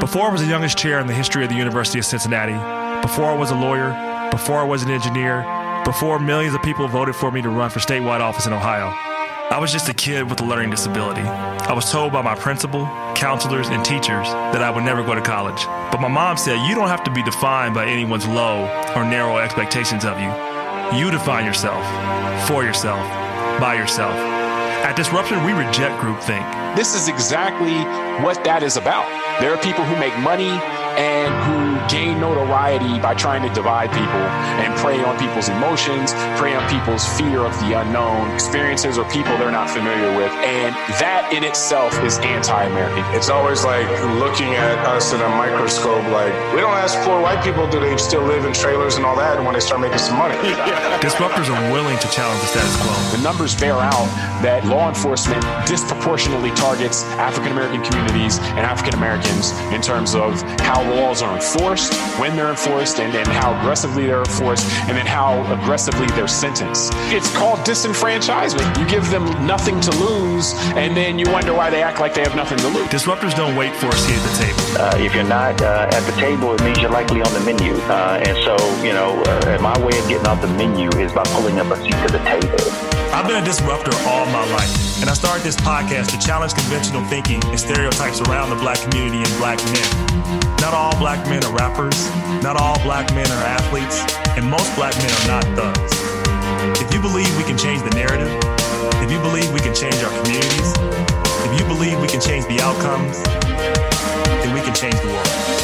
Before I was the youngest chair in the history of the University of Cincinnati, before I was a lawyer, before I was an engineer, before millions of people voted for me to run for statewide office in Ohio, I was just a kid with a learning disability. I was told by my principal, counselors, and teachers that I would never go to college. But my mom said, You don't have to be defined by anyone's low or narrow expectations of you. You define yourself, for yourself, by yourself. At Disruption, we reject groupthink. This is exactly what that is about. There are people who make money and who gain notoriety by trying to divide people and prey on people's emotions, prey on people's fear of the unknown, experiences or people they're not familiar with. And that in itself is anti American. It's always like looking at us in a microscope, like, we don't ask poor white people, do they still live in trailers and all that when they start making some money? Disruptors are willing to challenge the status quo. The numbers bear out that law enforcement disproportionately targets African American communities and African Americans in terms of how laws are enforced, when they're enforced, and, and how aggressively they're enforced, and then how aggressively they're sentenced. It's called disenfranchisement. You give them nothing to lose, and then you wonder why they act like they have nothing to lose. Disruptors don't wait for a seat at the table. Uh, if you're not uh, at the table, it means you're likely on the menu. Uh, and so, you know, uh, my way of getting off the menu is by pulling up a seat to the table. I've been a disruptor all my life, and I started this podcast to challenge conventional thinking and stereotypes around the black community and black men. Not all black men are rappers, not all black men are athletes, and most black men are not thugs. If you believe we can change the narrative, if you believe we can change our communities, if you believe we can change the outcomes, then we can change the world.